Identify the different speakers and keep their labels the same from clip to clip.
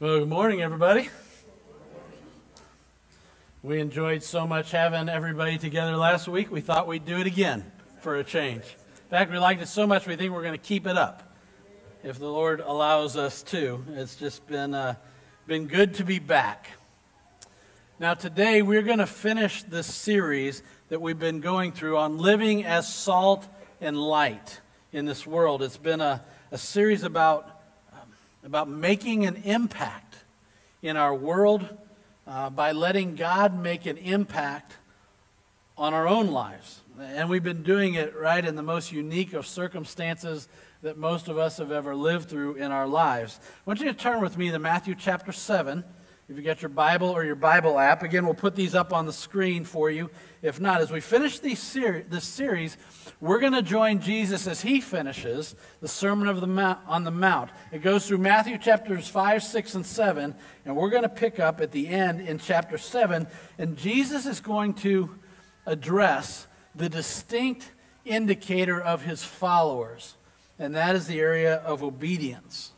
Speaker 1: Well, good morning, everybody. We enjoyed so much having everybody together last week, we thought we'd do it again for a change. In fact, we liked it so much, we think we're going to keep it up if the Lord allows us to. It's just been, uh, been good to be back. Now, today we're going to finish this series that we've been going through on living as salt and light in this world. It's been a, a series about about making an impact in our world uh, by letting God make an impact on our own lives. And we've been doing it right in the most unique of circumstances that most of us have ever lived through in our lives. I want you to turn with me to Matthew chapter 7. If you got your Bible or your Bible app, again, we'll put these up on the screen for you. If not, as we finish ser- this series, we're going to join Jesus as he finishes the Sermon the Mount, on the Mount. It goes through Matthew chapters 5, 6, and 7, and we're going to pick up at the end in chapter 7. And Jesus is going to address the distinct indicator of his followers, and that is the area of obedience.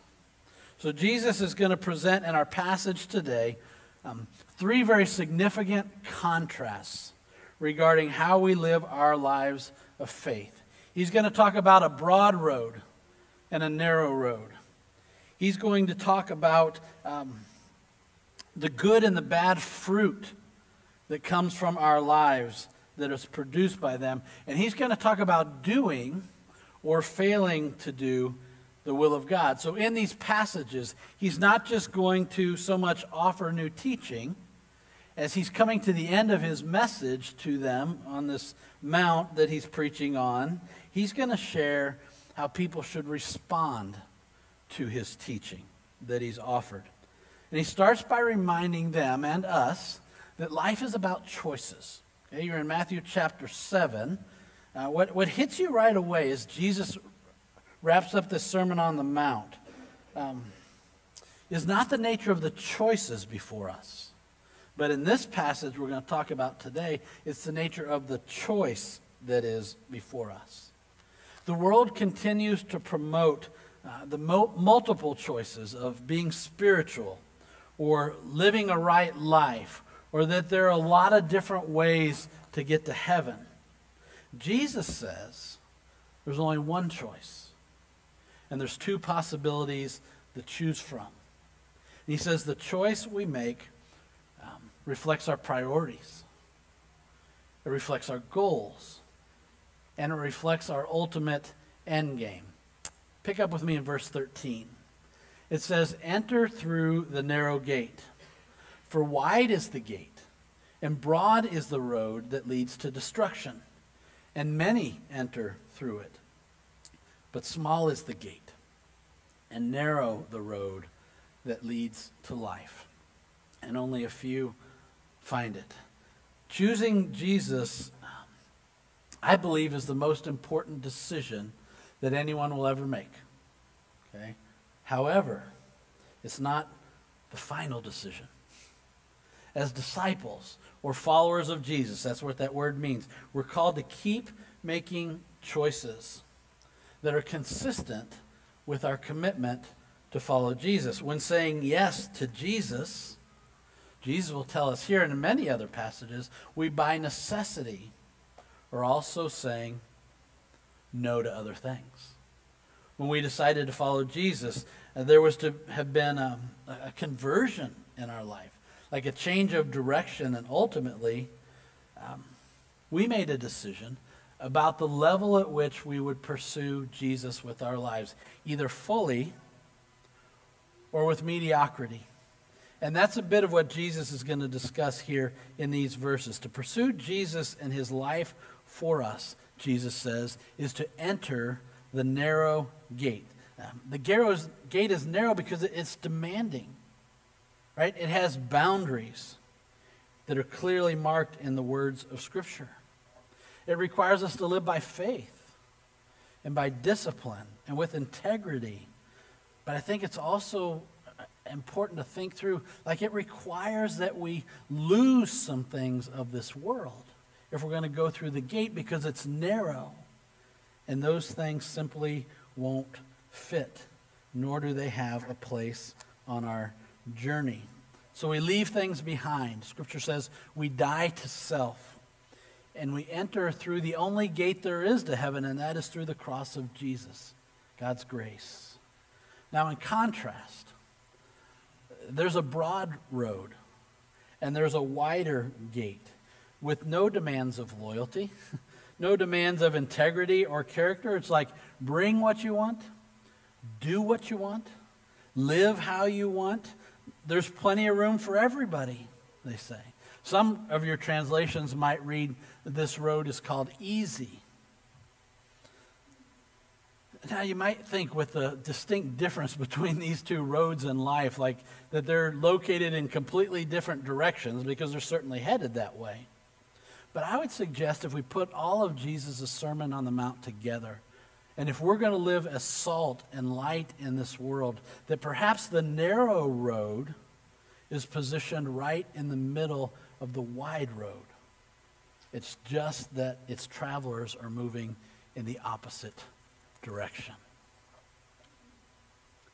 Speaker 1: So, Jesus is going to present in our passage today um, three very significant contrasts regarding how we live our lives of faith. He's going to talk about a broad road and a narrow road. He's going to talk about um, the good and the bad fruit that comes from our lives that is produced by them. And he's going to talk about doing or failing to do the will of God. So, in these passages, he's not just going to so much offer new teaching, as he's coming to the end of his message to them on this mount that he's preaching on, he's going to share how people should respond to his teaching that he's offered. And he starts by reminding them and us that life is about choices. Okay, you're in Matthew chapter 7. Uh, what, what hits you right away is Jesus wraps up this Sermon on the Mount, um, is not the nature of the choices before us. But in this passage we're going to talk about today, it's the nature of the choice that is before us. The world continues to promote uh, the mo- multiple choices of being spiritual or living a right life, or that there are a lot of different ways to get to heaven. Jesus says there's only one choice and there's two possibilities to choose from. And he says the choice we make um, reflects our priorities, it reflects our goals, and it reflects our ultimate end game. Pick up with me in verse 13. It says, Enter through the narrow gate, for wide is the gate, and broad is the road that leads to destruction, and many enter through it. But small is the gate, and narrow the road that leads to life, and only a few find it. Choosing Jesus, I believe, is the most important decision that anyone will ever make. Okay? However, it's not the final decision. As disciples or followers of Jesus, that's what that word means. We're called to keep making choices that are consistent with our commitment to follow Jesus. When saying yes to Jesus, Jesus will tell us here and in many other passages, we by necessity are also saying no to other things. When we decided to follow Jesus, uh, there was to have been um, a, a, conversion in our life, like a change of direction, and ultimately, um, we made a decision about the level at which we would pursue Jesus with our lives, either fully or with mediocrity. And that's a bit of what Jesus is going to discuss here in these verses. To pursue Jesus and his life for us, Jesus says, is to enter the narrow gate. The gate is narrow because it's demanding, right? It has boundaries that are clearly marked in the words of Scripture. It requires us to live by faith and by discipline and with integrity. But I think it's also uh, important to think through like it requires that we lose some things of this world if we're going to go through the gate because it's narrow and those things simply won't fit nor do they have a place on our journey. So we leave things behind. Scripture says we die to self and we enter through the only gate there is to heaven, and that is through the cross of Jesus, God's grace. Now, in contrast, there's a broad road and there's a wider gate with no demands of loyalty, no demands of integrity or character. It's like bring what you want, do what you want, live how you want. There's plenty of room for everybody, they say. Some of your translations might read this road is called easy. Now, you might think with the distinct difference between these two roads in life, like that they're located in completely different directions because they're certainly headed that way. But I would suggest if we put all of Jesus' Sermon on the Mount together, and if we're going to live as salt and light in this world, that perhaps the narrow road is positioned right in the middle of the wide road. It's just that its travelers are moving in the opposite direction.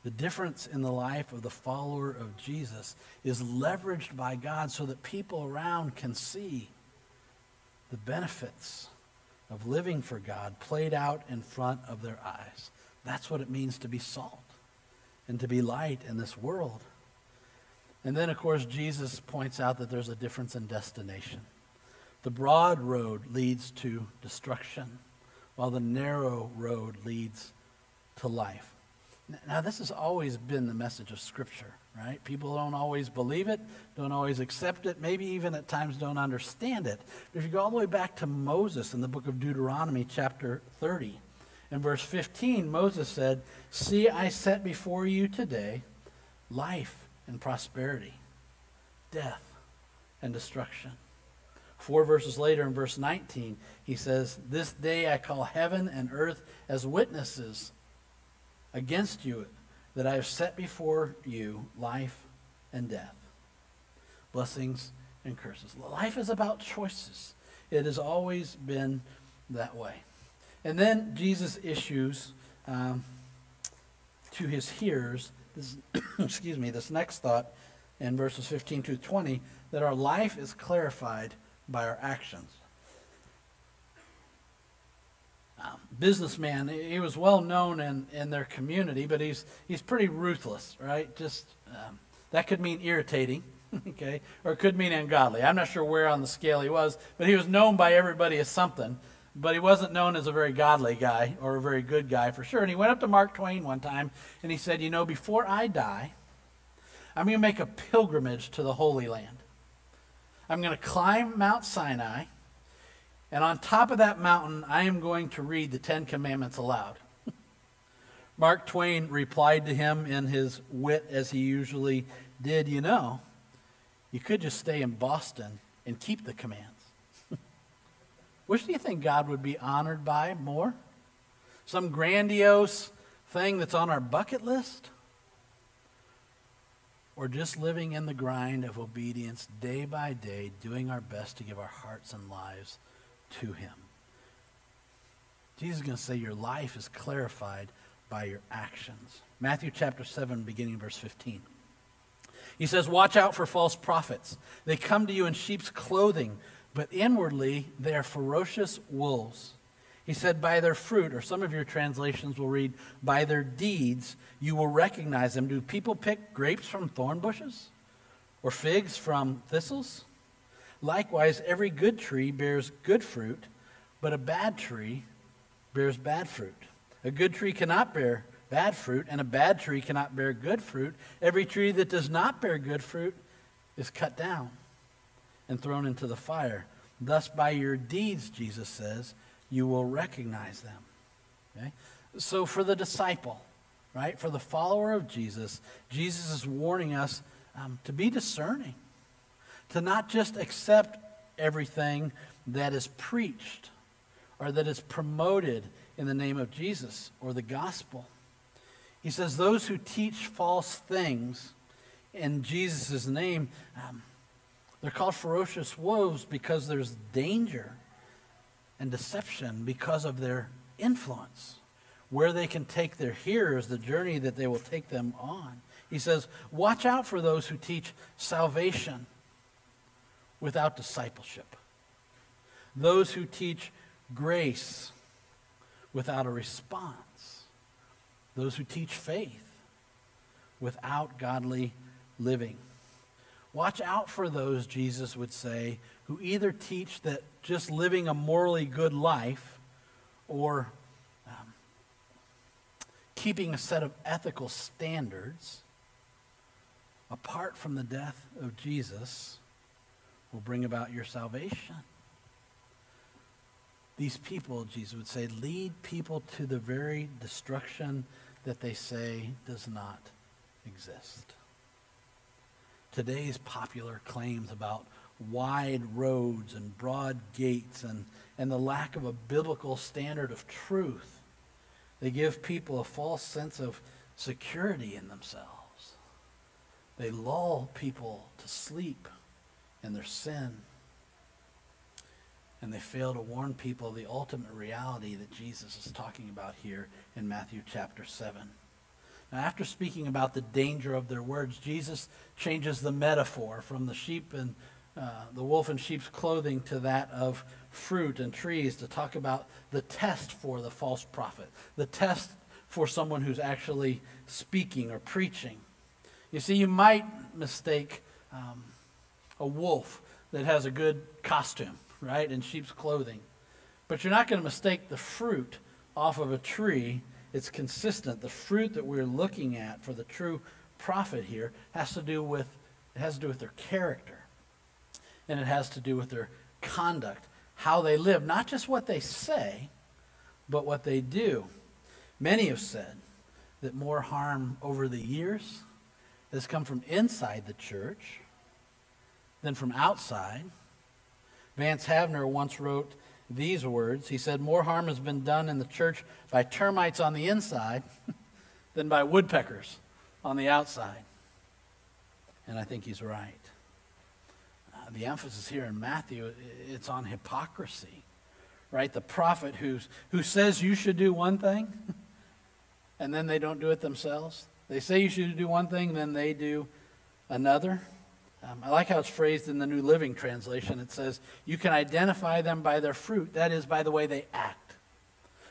Speaker 1: The difference in the life of the follower of Jesus is leveraged by God so that people around can see the benefits of living for God played out in front of their eyes. That's what it means to be salt and to be light in this world. And then, of course, Jesus points out that there's a difference in destination. The broad road leads to destruction, while the narrow road leads to life. Now, this has always been the message of Scripture, right? People don't always believe it, don't always accept it, maybe even at times don't understand it. But if you go all the way back to Moses in the book of Deuteronomy, chapter 30, in verse 15, Moses said, See, I set before you today life and prosperity, death and destruction. Four verses later, in verse 19, he says, This day I call heaven and earth as witnesses against you that I have set before you life and death, blessings and curses. Life is about choices. It has always been that way. And then Jesus issues um, to his hearers, this, excuse me, this next thought in verses 15 to 20, that our life is clarified by our actions um, businessman. He was well known in, in their community, but he's he's pretty ruthless, right? Just um, that could mean irritating, okay, or it could mean ungodly. I'm not sure where on the scale he was, but he was known by everybody as something. But he wasn't known as a very godly guy or a very good guy for sure. And he went up to Mark Twain one time and he said, "You know, before I die, I'm going to make a pilgrimage to the Holy Land. I'm going to climb Mount Sinai." And on top of that mountain, I am going to read the Ten Commandments aloud. Mark Twain replied to him in his wit, as he usually did, You know, you could just stay in Boston and keep the commands. Which do you think God would be honored by more? Some grandiose thing that's on our bucket list? Or just living in the grind of obedience day by day, doing our best to give our hearts and lives to him. Jesus is going to say your life is clarified by your actions. Matthew chapter 7, beginning verse 15. He says, Watch out for false prophets. They come to you in sheep's clothing, but inwardly they are ferocious wolves. He said, By their fruit, or some of your translations will read, By their deeds you will recognize them. Do people pick grapes from thorn bushes? Or figs from thistles? Likewise, every good tree bears good fruit, but a bad tree bears bad fruit. A good tree cannot bear bad fruit, and a bad tree cannot bear good fruit. Every tree that does not bear good fruit is cut down and thrown into the fire. Thus, by your deeds, Jesus says, you will recognize them. Okay? So, for the disciple, right, for the follower of Jesus, Jesus is warning us um, to be discerning to not just accept everything that is preached or that is promoted in the name of Jesus or the gospel. He says, Those who teach false things in Jesus' name, um, they're called ferocious wolves because there's danger and deception because of their influence, where they can take their hearers, the journey that they will take them on. He says, Watch out for those who teach salvation without discipleship, those who teach grace without a response, those who teach faith without godly living. Watch out for those, Jesus would say, who either teach that just living a morally good life or um, keeping a set of ethical standards apart from the death of Jesus will bring about your salvation. These people, Jesus would say, lead people to the very destruction that they say does not exist. Today's popular claims about wide roads and broad gates and, and the lack of a biblical standard of truth, they give people a false sense of security in themselves. They lull people to sleep in their sin. And they fail to warn people of the ultimate reality that Jesus is talking about here in Matthew chapter 7. Now, after speaking about the danger of their words, Jesus changes the metaphor from the sheep and uh, the wolf in sheep's clothing to that of fruit and trees to talk about the test for the false prophet, the test for someone who's actually speaking or preaching. You see, you might mistake um, a wolf that has a good costume, right, in sheep's clothing. But you're not going to mistake the fruit off of a tree. It's consistent. The fruit that we're looking at for the true prophet here has to do with it has to do with their character. And it has to do with their conduct, how they live, not just what they say, but what they do. Many have said that more harm over the years has come from inside the church than from outside. Vance Havner once wrote these words. He said, More harm has been done in the church by termites on the inside than by woodpeckers on the outside. And I think he's right. Uh, the emphasis here in Matthew, it's on hypocrisy, right? The prophet who's, who says you should do one thing, and then they don't do it themselves. They say you should do one thing, then they do another. Um, I like how it's phrased in the New Living Translation. It says, You can identify them by their fruit, that is, by the way they act.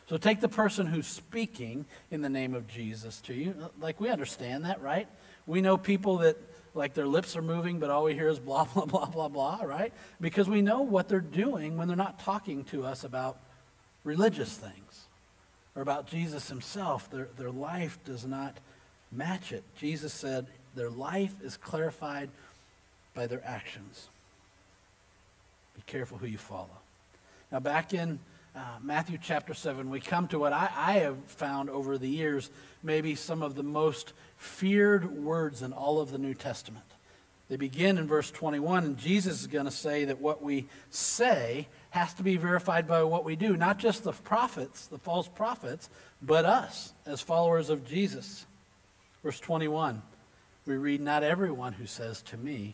Speaker 1: So take the person who's speaking in the name of Jesus to you. Like, we understand that, right? We know people that, like, their lips are moving, but all we hear is blah, blah, blah, blah, blah, right? Because we know what they're doing when they're not talking to us about religious things or about Jesus himself. Their, their life does not match it. Jesus said, Their life is clarified by their actions. Be careful who you follow. Now, back in uh, Matthew chapter 7, we come to what I, I have found over the years maybe some of the most feared words in all of the New Testament. They begin in verse 21, and Jesus is going to say that what we say has to be verified by what we do. Not just the prophets, the false prophets, but us as followers of Jesus. Verse 21, we read, Not everyone who says to me,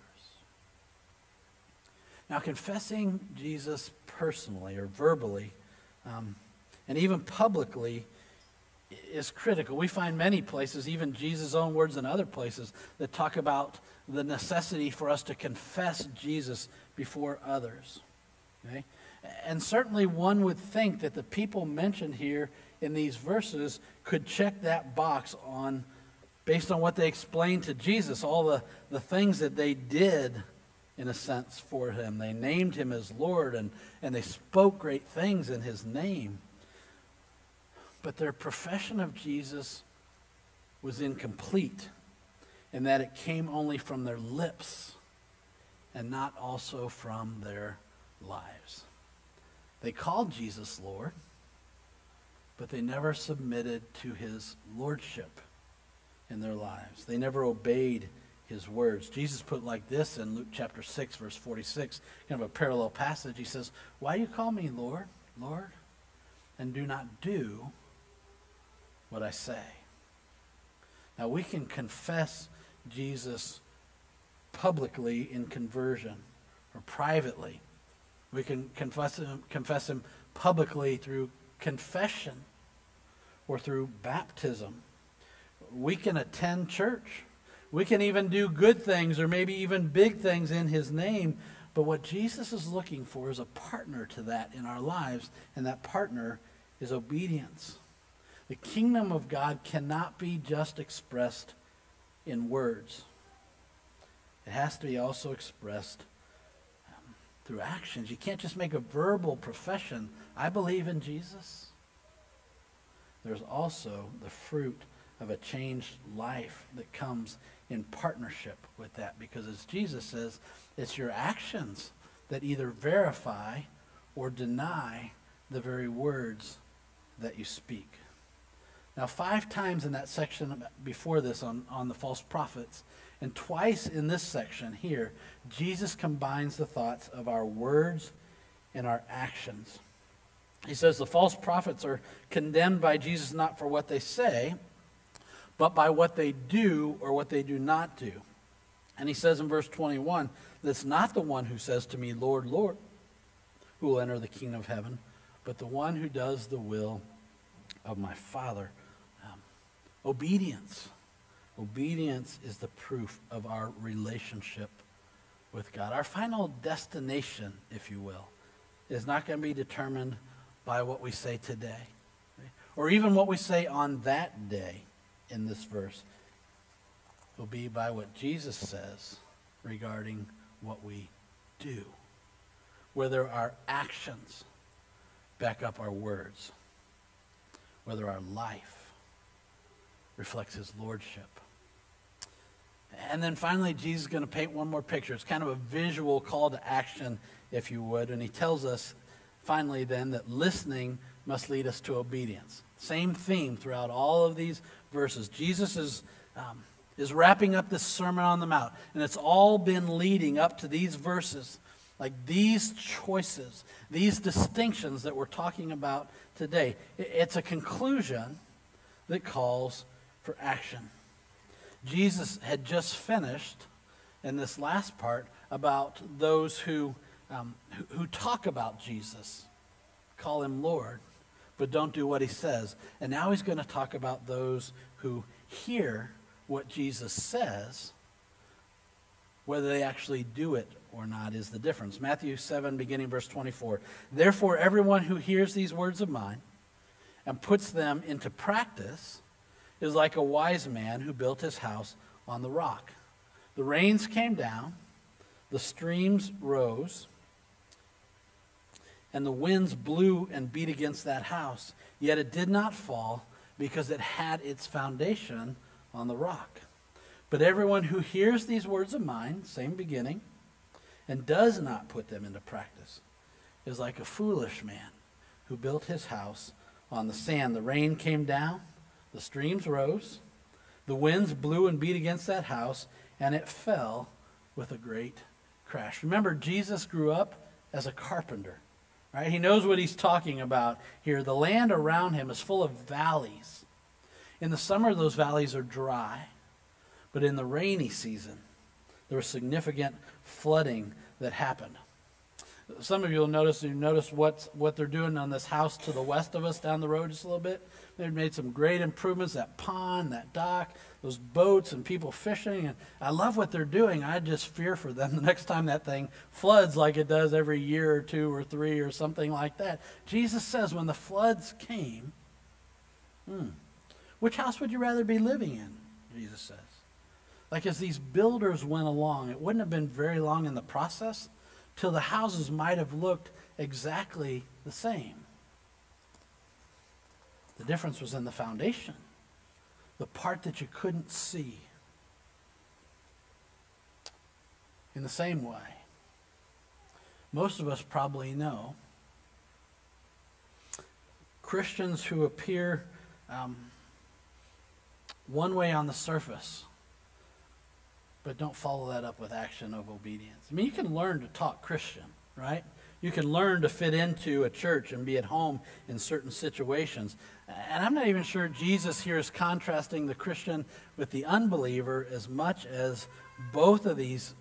Speaker 1: Now, confessing Jesus personally or verbally, um, and even publicly, is critical. We find many places, even Jesus' own words and other places, that talk about the necessity for us to confess Jesus before others. Okay? And certainly one would think that the people mentioned here in these verses could check that box on based on what they explained to Jesus, all the, the things that they did, in a sense, for him. They named him as Lord and, and they spoke great things in his name. But their profession of Jesus was incomplete in that it came only from their lips and not also from their lives. They called Jesus Lord, but they never submitted to his lordship in their lives. They never obeyed his words. Jesus put like this in Luke chapter 6, verse 46, kind of a parallel passage. He says, Why do you call me Lord, Lord, and do not do what I say? Now, we can confess Jesus publicly in conversion or privately. We can confess him, confess him publicly through confession or through baptism. We can attend church we can even do good things or maybe even big things in his name. But what Jesus is looking for is a partner to that in our lives, and that partner is obedience. The kingdom of God cannot be just expressed in words, it has to be also expressed um, through actions. You can't just make a verbal profession, I believe in Jesus. There's also the fruit of a changed life that comes in partnership with that because as Jesus says, it's your actions that either verify or deny the very words that you speak. Now, five times in that section before this on, on the false prophets, and twice in this section here, Jesus combines the thoughts of our words and our actions. He says the false prophets are condemned by Jesus not for what they say, but by what they do or what they do not do. And he says in verse 21 that's not the one who says to me, Lord, Lord, who will enter the kingdom of heaven, but the one who does the will of my Father. Um, obedience. Obedience is the proof of our relationship with God. Our final destination, if you will, is not going to be determined by what we say today or even what we say on that day in this verse will be by what Jesus says regarding what we do, whether our actions back up our words, whether our life reflects his lordship. And then finally, Jesus is going to paint one more picture. It's kind of a visual call to action, if you would. And he tells us finally then that listening must lead us to obedience. Same theme throughout all of these verses. Jesus is, um, is wrapping up this Sermon on the Mount, and it's all been leading up to these verses, like these choices, these distinctions that we're talking about today. It's a conclusion that calls for action. Jesus had just finished in this last part about those who, um, who, who talk about Jesus, call him Lord but don't do what he says. And now he's going to talk about those who hear what Jesus says, whether they actually do it or not is the difference. Matthew 7, beginning verse 24. Therefore, everyone who hears these words of mine and puts them into practice is like a wise man who built his house on the rock. The rains came down, the streams rose and the winds blew and beat against that house. Yet it did not fall because it had its foundation on the rock. But everyone who hears these words of mine, same beginning, and does not put them into practice is like a foolish man who built his house on the sand. The rain came down, the streams rose, the winds blew and beat against that house, and it fell with a great crash. Remember, Jesus grew up as a carpenter. Right? He knows what he's talking about here. The land around him is full of valleys. In the summer, those valleys are dry. But in the rainy season, there was significant flooding that happened. Some of you will notice, you notice what's, what they're doing on this house to the west of us down the road just a little bit. They've made some great improvements, that pond, that dock those boats and people fishing. And I love what they're doing. I just fear for them the next time that thing floods like it does every year or two or three or something like that. Jesus says when the floods came, hmm, which house would you rather be living in? Jesus says. Like as these builders went along, it wouldn't have been very long in the process till the houses might have looked exactly the same. The difference was in the foundation the part that you couldn't see. In the same way, most of us probably know Christians who appear um, one way on the surface but don't follow that up with action of obedience. I mean, you can learn to talk Christian, right? You can learn to fit into a church and be at home in certain situations. And I'm not even sure Jesus here is contrasting the Christian with the unbeliever as much as both of these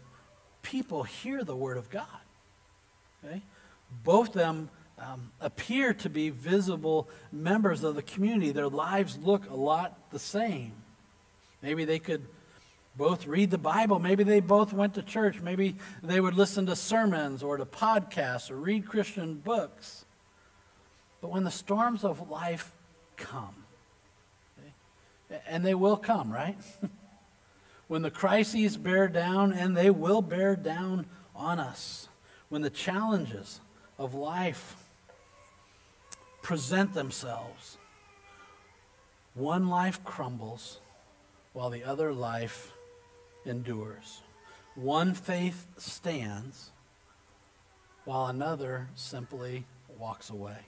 Speaker 1: people hear the Word of God. Okay? Both of them um, appear to be visible members of the community. Their lives look a lot the same. Maybe they could both read the Bible. Maybe they both went to church. Maybe they would listen to sermons or to podcasts or read Christian books. But when the storms of life come, and they will come, right? when the crises bear down, and they will bear down on us, when the challenges of life present themselves, one life crumbles while the other life endures. One faith stands while another simply walks away.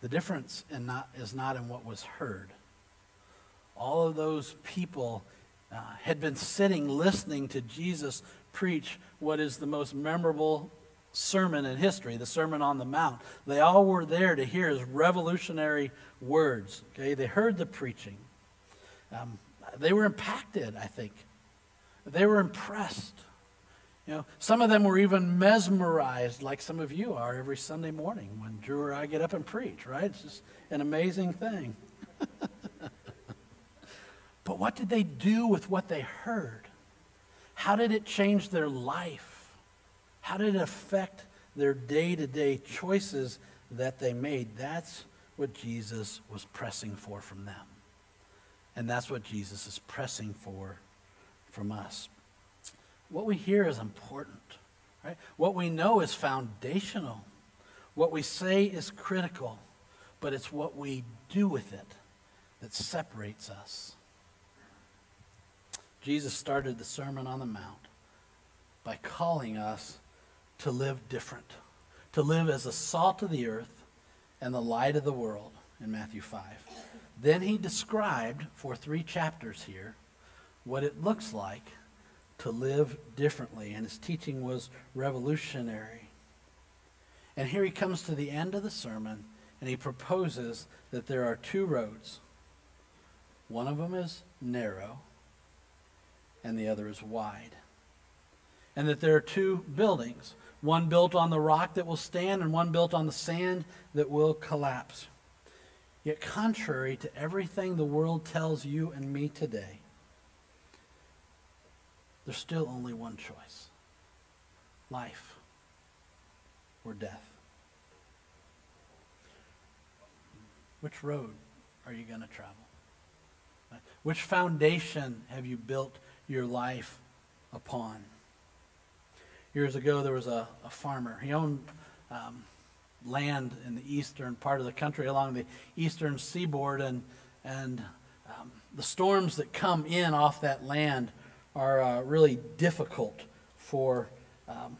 Speaker 1: The difference not, is not in what was heard. All of those people uh, had been sitting listening to Jesus preach what is the most memorable sermon in history, the Sermon on the Mount. They all were there to hear his revolutionary words. Okay, they heard the preaching. Um, they were impacted, I think. They were impressed. You know, some of them were even mesmerized, like some of you are every Sunday morning when Drew or I get up and preach, right? It's just an amazing thing. but what did they do with what they heard? How did it change their life? How did it affect their day to day choices that they made? That's what Jesus was pressing for from them. And that's what Jesus is pressing for from us. What we hear is important, right? What we know is foundational. What we say is critical, but it's what we do with it that separates us. Jesus started the Sermon on the Mount by calling us to live different, to live as the salt of the earth and the light of the world in Matthew 5. Then he described for three chapters here what it looks like to live differently, and his teaching was revolutionary. And here he comes to the end of the sermon, and he proposes that there are two roads. One of them is narrow, and the other is wide. And that there are two buildings one built on the rock that will stand, and one built on the sand that will collapse. Yet, contrary to everything the world tells you and me today, there's still only one choice life or death. Which road are you going to travel? Which foundation have you built your life upon? Years ago, there was a, a farmer. He owned um, land in the eastern part of the country along the eastern seaboard and and um, the storms that come in off that land are uh, really difficult for um,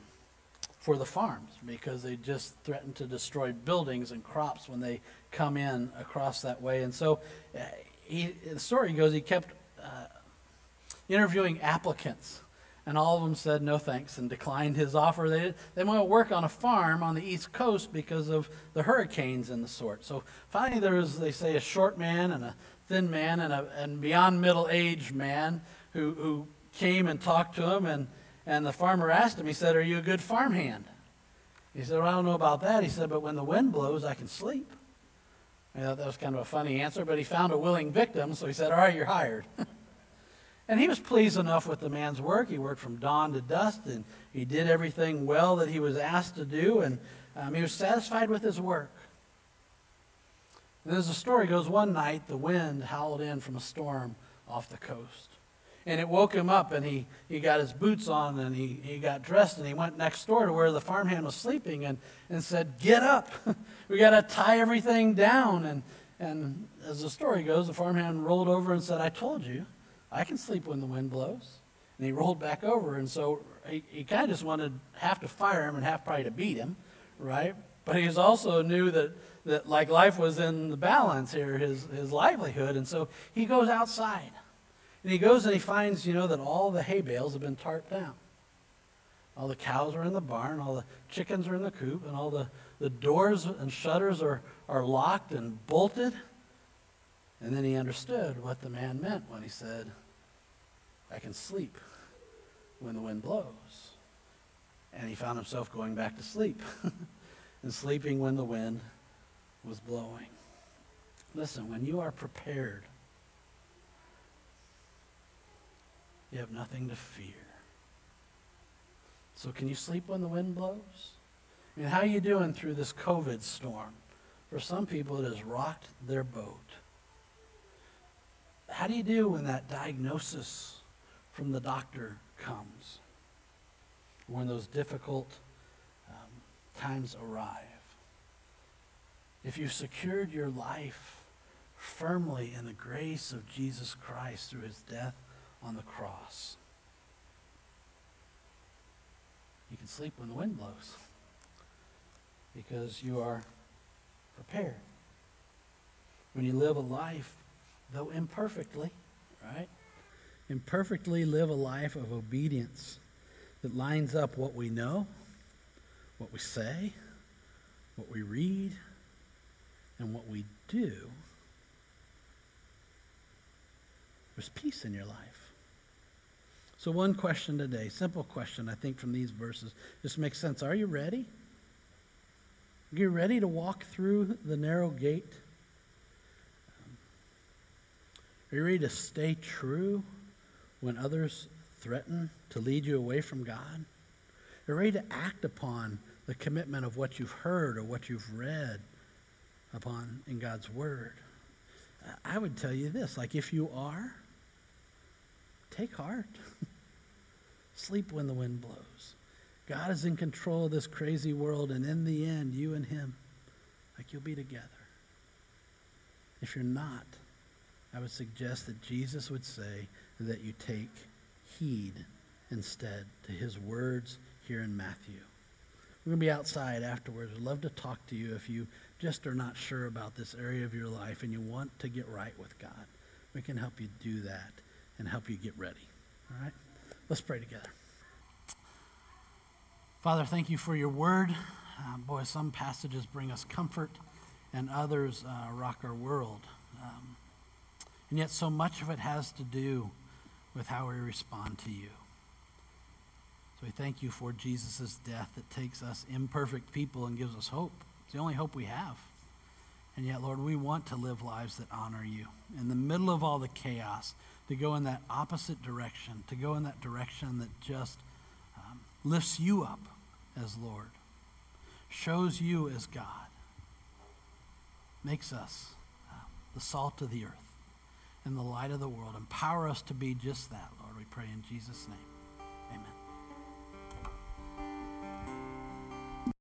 Speaker 1: for the farms because they just threaten to destroy buildings and crops when they come in across that way. And so uh, he, the story goes he kept uh, interviewing applicants and all of them said no thanks and declined his offer. They, they won't work on a farm on the East Coast because of the hurricanes and the sort. So finally, there was, they say, a short man and a thin man and a and beyond middle aged man who, who came and talked to him. And, and the farmer asked him, he said, Are you a good farmhand? He said, Well, I don't know about that. He said, But when the wind blows, I can sleep. I thought that was kind of a funny answer, but he found a willing victim, so he said, All right, you're hired. And he was pleased enough with the man's work. He worked from dawn to dusk, and he did everything well that he was asked to do, and um, he was satisfied with his work. And as the story goes, one night the wind howled in from a storm off the coast. And it woke him up, and he, he got his boots on, and he, he got dressed, and he went next door to where the farmhand was sleeping and, and said, Get up! we got to tie everything down. And, and as the story goes, the farmhand rolled over and said, I told you. I can sleep when the wind blows. And he rolled back over, and so he, he kind of just wanted half to fire him and half probably to beat him, right? But he also knew that, that like life was in the balance here, his, his livelihood, and so he goes outside. And he goes and he finds, you know, that all the hay bales have been tarped down. All the cows are in the barn, all the chickens are in the coop, and all the, the doors and shutters are, are locked and bolted. And then he understood what the man meant when he said, I can sleep when the wind blows. And he found himself going back to sleep and sleeping when the wind was blowing. Listen, when you are prepared, you have nothing to fear. So can you sleep when the wind blows? I mean, how are you doing through this COVID storm? For some people, it has rocked their boat. How do you do when that diagnosis from the doctor comes? When those difficult um, times arrive? If you've secured your life firmly in the grace of Jesus Christ through his death on the cross, you can sleep when the wind blows because you are prepared. When you live a life, though imperfectly, right? Imperfectly live a life of obedience that lines up what we know, what we say, what we read, and what we do. There's peace in your life. So, one question today, simple question, I think, from these verses, just makes sense. Are you ready? Are you ready to walk through the narrow gate? Are you ready to stay true when others threaten to lead you away from God? Are you ready to act upon the commitment of what you've heard or what you've read upon in God's Word? I would tell you this like, if you are, take heart. Sleep when the wind blows. God is in control of this crazy world, and in the end, you and Him, like you'll be together. If you're not, I would suggest that Jesus would say that you take heed instead to His words here in Matthew. We're going to be outside afterwards. I'd love to talk to you if you just are not sure about this area of your life and you want to get right with God. We can help you do that and help you get ready. All right? Let's pray together. Father, thank you for your word. Uh, boy, some passages bring us comfort and others uh, rock our world. Um, and yet, so much of it has to do with how we respond to you. So we thank you for Jesus' death that takes us imperfect people and gives us hope. It's the only hope we have. And yet, Lord, we want to live lives that honor you. In the middle of all the chaos, to go in that opposite direction, to go in that direction that just um, lifts you up as Lord, shows you as God, makes us uh, the salt of the earth and the light of the world. Empower us to be just that, Lord. We pray in Jesus' name.